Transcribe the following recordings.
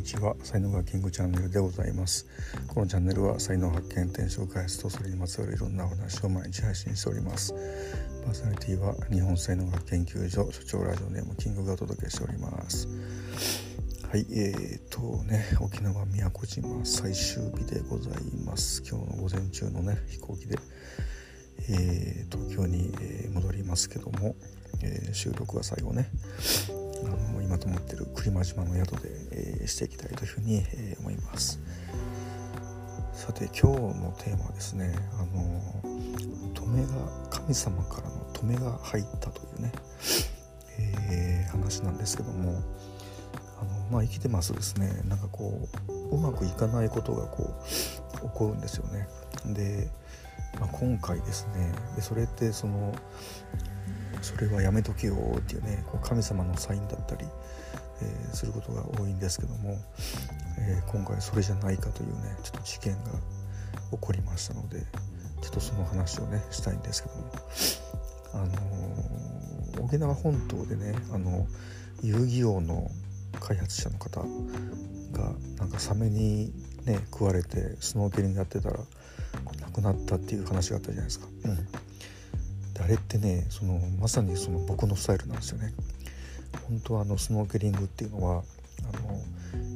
にちは。才能がキングチャンネルでございます。このチャンネルは才能発見転職開発とそれにまつわるいろんなお話を毎日配信しております。パーソナリティは日本才能学研究所所長ラジオネームキングがお届けしております。はいえーとね沖縄宮古島最終日でございます。今日の午前中のね飛行機で、えー、東京に、え戻りますけども、えー、収録は最後ね。あの今泊まってる栗間島の宿で、えー、していきたいというふうに、えー、思います。さて今日のテーマはですねあの止めが神様からの止めが入ったというね、えー、話なんですけどもあの、まあ、生きてますですねなんかこううまくいかないことがこう起こるんですよね。で、まあ、今回ですねでそれってそのそれはやめとけよっていうねこう神様のサインだったり、えー、することが多いんですけども、えー、今回それじゃないかというねちょっと事件が起こりましたのでちょっとその話をねしたいんですけどもあのー、沖縄本島でねあの遊戯王の開発者の方がなんかサメにね食われてスノーケリングやってたら亡くなったっていう話があったじゃないですか。うんあれってねそのまさにその僕のスタイルなんですよね。本当はあのスノーケリングっていうのはあの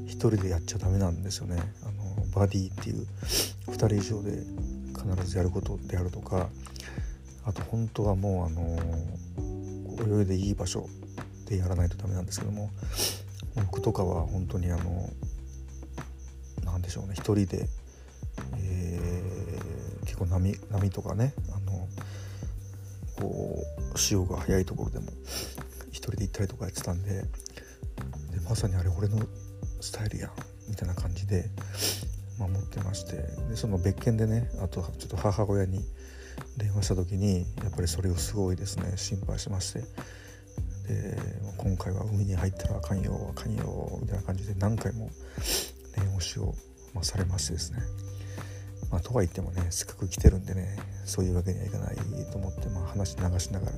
1人でやっちゃダメなんですよね。あのバディっていう2人以上で必ずやることであるとかあと本当はもうあの泳いでいい場所でやらないとダメなんですけども僕とかは本当にあの何でしょうね1人で、えー、結構波波とかねあ潮が速いところでも一人で行ったりとかやってたんででまさにあれ俺のスタイルやんみたいな感じで、まあ、持ってましてでその別件でねあとちょっと母親に電話した時にやっぱりそれをすごいですね心配しましてで今回は海に入ったらあかんよあかんよみたいな感じで何回も念押しを、まあ、されましてですね。まあ、とは言ってもねせっかく来てるんでねそういうわけにはいかないと思って、まあ、話流しながら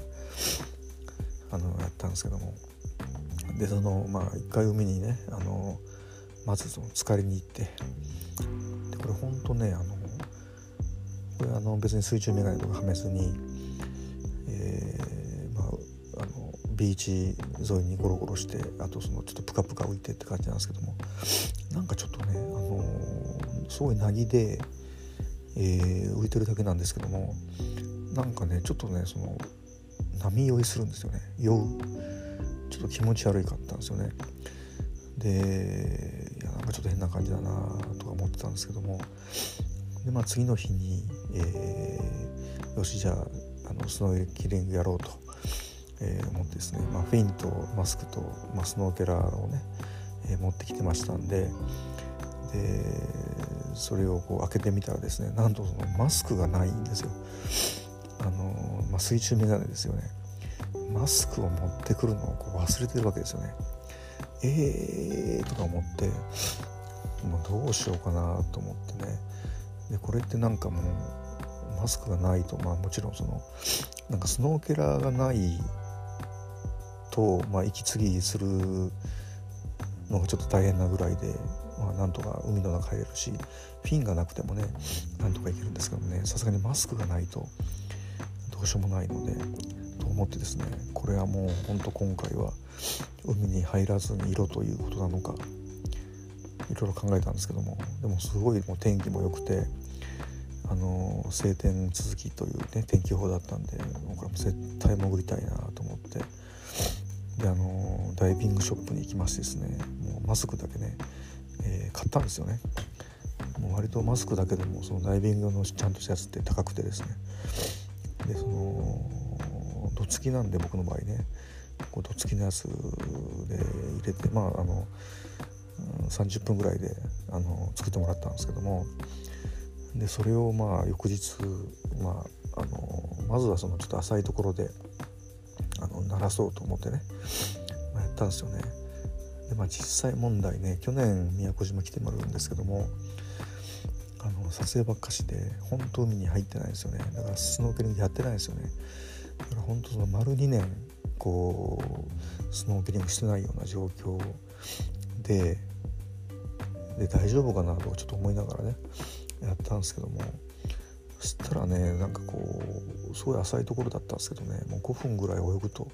あのやったんですけども。でそのまあ一回海にねあのまずその浸かりに行ってでこれほんとねあのこれあの別に水中眼鏡とかはめずに、えー、まあ、あのビーチ沿いにゴロゴロしてあとそのちょっとプカプカ浮いてって感じなんですけども。なんかちょっとねあのすごいなぎでえー、浮いてるだけなんですけどもなんかねちょっとねその波酔いするんですよね。酔う。ちょっと気持ち悪いかったんですよね。でいやなんかちょっと変な感じだなとか思ってたんですけどもで、まあ、次の日に、えー、よしじゃああのスノーキリングやろうと、えー、思ってですね、まあ、フィンとマスクと、まあ、スノーケラーをね、えー、持ってきてましたんででそれをこう開けてみたらですねなんとそのマスクがないんですよ。あの、まあ、水中メガネですよね。マスクを持ってくるのをこう忘れてるわけですよね。えーとか思ってもうどうしようかなと思ってね。でこれってなんかもうマスクがないとまあもちろんそのなんかスノーケラーがないと、まあ、息継ぎするのがちょっと大変なぐらいで、なんとか海の中入れるしフィンがなくてもねなんとかいけるんですけどねさすがにマスクがないとどうしようもないのでと思ってですねこれはもうほんと今回は海に入らずに色ということなのかいろいろ考えたんですけどもでもすごいもう天気も良くてあの晴天続きというね天気予報だったんでもうこれも絶対潜りたいなと思ってであのダイビングショップに行きましてですねもうマスクだけね、買ったんですよね。もう割とマスクだけでもそのダイビングのちゃんとしたやつって高くてですね。でそのどつきなんで僕の場合ね。こうどつきのやつで入れてまああの30分ぐらいであの作ってもらったんですけども。でそれをまあ翌日、まあ、あのまずはそのちょっと浅いところであの鳴らそうと思ってね、まあ、やったんですよね。でまあ実際問題ね去年宮古島来てもらうんですけどもあの撮影ばっかしで本当海に入ってないですよね。だからスノーケリングやってないですよね。だから本当その丸2年こうスノーケリングしてないような状況でで大丈夫かなとちょっと思いながらねやったんですけどもそしたらねなんかこうすごい浅いところだったんですけどねもう5分ぐらい泳ぐと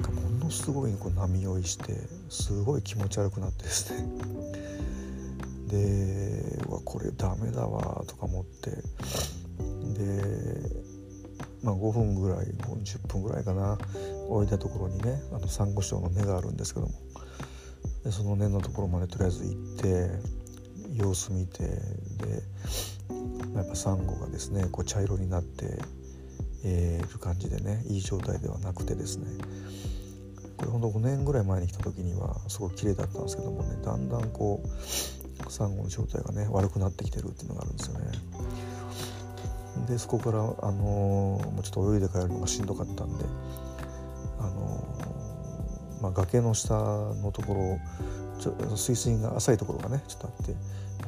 なんかものすごいこう波酔いしてすごい気持ち悪くなってですね。でうわこれダメだわとか思って。でまあ5分ぐらい10分ぐらいかな。置いたところにねあのサンゴ礁の根があるんですけども。でその根のところまでとりあえず行って様子見てでやっぱサンゴがですねこう茶色になってえー、る感じでねいい状態ではなくてですねこれほんと5年ぐらい前に来た時にはすごい綺麗だったんですけどもねだんだんこうサンゴの状態がね悪くなってきてるっていうのがあるんですよね。でそこから、あのー、もうちょっと泳いで帰るのがしんどかったんで、あのー、まあ、崖の下のところちょ水深が浅いところがねちょっとあって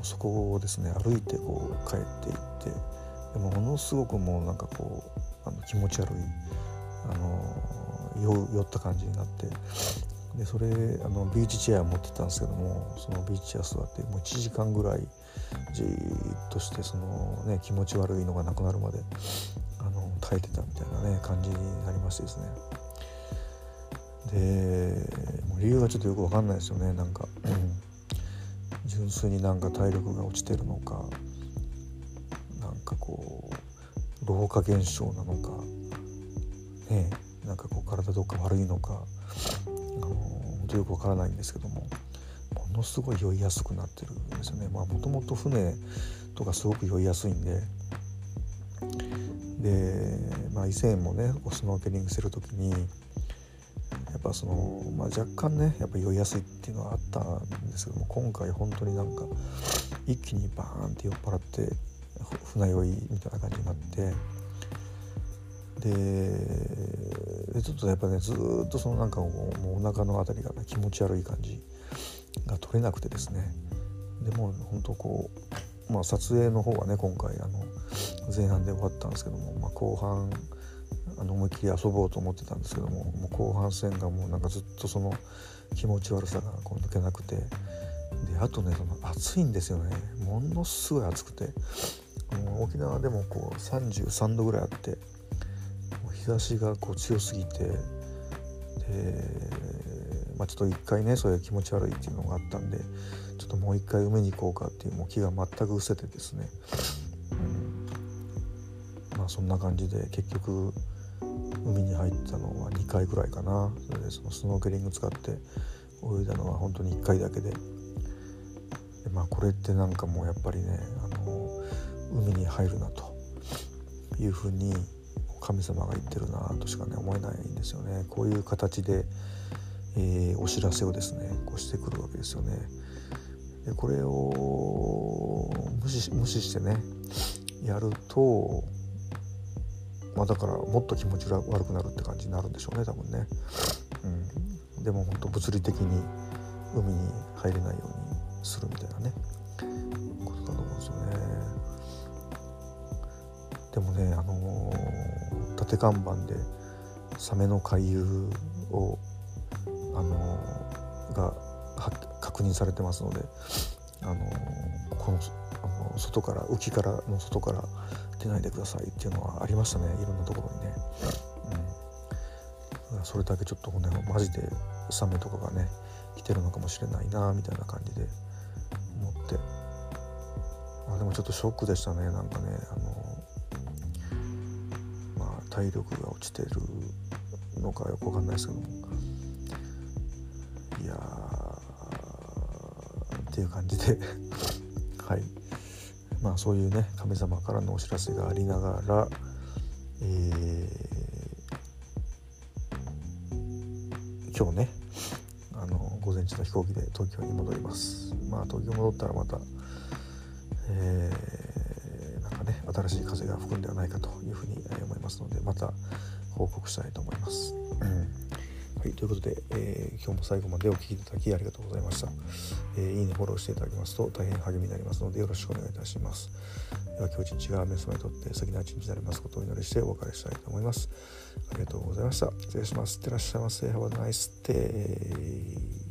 そこをですね歩いてこう帰っていってでもものすごくもうなんかこうあの気持ち悪い、あの、酔った感じになってでそれあのビーチチェア持ってたんですけどもそのビーチチェア座ってもう1時間ぐらいじっとしてその、ね、気持ち悪いのがなくなるまであの耐えてたみたいなね感じになりましてですね。でもう理由がちょっとよく分かんないですよね。なんか、うん、純粋になんか体力が落ちてるのかかこう老化現象なのかねなんかこう体どっか悪いのかあの本当よくわからないんですけどもものすごい酔いやすくなってるんですよね。まあもともと船とかすごく酔いやすいんで。で、まあ、以前もねスノーケリングしてる時にやっぱその、まあ、若干ねやっぱ酔いやすいっていうのはあったんですけども今回本当になんか一気にバーンって酔っ払って船酔いみたいな感じになってでちょっとやっぱねずっとそのなんかもうお腹の辺りが、ね、気持ち悪い感じが取れなくてですね。でも本当こう、まあ、撮影の方はね今回あの前半で終わったんですけども、まあ、後半あの思いっきり遊ぼうと思ってたんですけどももう後半戦がもうなんかずっとその気持ち悪さがこう抜けなくて。であとねその暑いんですよね。ものすごい暑くて。沖縄でもこう33度ぐらいあって日差しがこう強すぎてで、まあ、ちょっと一回ねそういう気持ち悪いっていうのがあったんでちょっともう一回海に行こうかっていうもう気が全く失せてですね、うん、まあそんな感じで結局海に入ったのは2回ぐらいかな。それでそのスノーケリング使って泳いだのは本当に1回だけで。でまあこれってなんかもうやっぱりねあ海に入るなというふうに神様が言ってるなとしかね思えないんですよね。こういう形で、えー、お知らせをですねこうしてくるわけですよね。でこれを無視無視してねやるとまあだからもっと気持ち悪くなるって感じになるんでしょうね多分ね、うん、でも本当物理的に海に入れないようにするみたいなねことだと思うんですよね。でもね、あのー、縦看板でサメの回遊を、あのー、が確認されてますので、あのー、このあの外から浮きからの外から出ないでくださいっていうのはありましたね。いろんなところにね。うん、それだけちょっとねマジでサメとかがね来てるのかもしれないなみたいな感じで思って。あでもちょっとショックでしたねなんかね。あの体力が落ちてるのかよくわかんないですけど。もいやっていう感じで。はい。まあそういうね神様からのお知らせがありながらえー、今日ねあの午前中の飛行機で東京に戻ります。まあ東京戻ったらまたえー、新しい風が吹くんではないかというふうに思いますのでまた報告したいと思います。はい、ということで、えー、今日も最後までお聴きいただきありがとうございました、えー、いいね、フォローしていただきますと大変励みになりますのでよろしくお願いいたします。では今日一日が皆様にとって素敵な一日になりますことをお祈りしてお別れしたいと思います。ありがとうございました。失礼します。いってらっしゃいませ。Have a nice day.